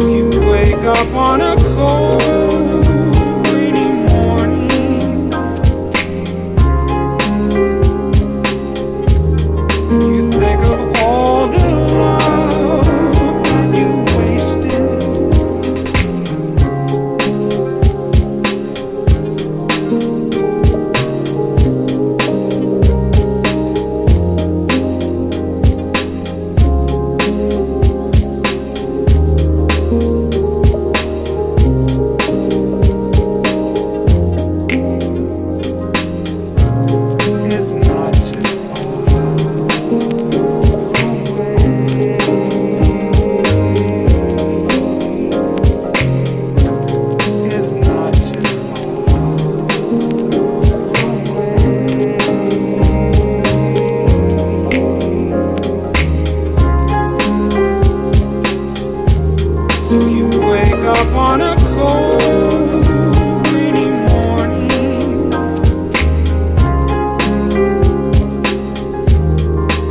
you wake up on a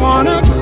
away.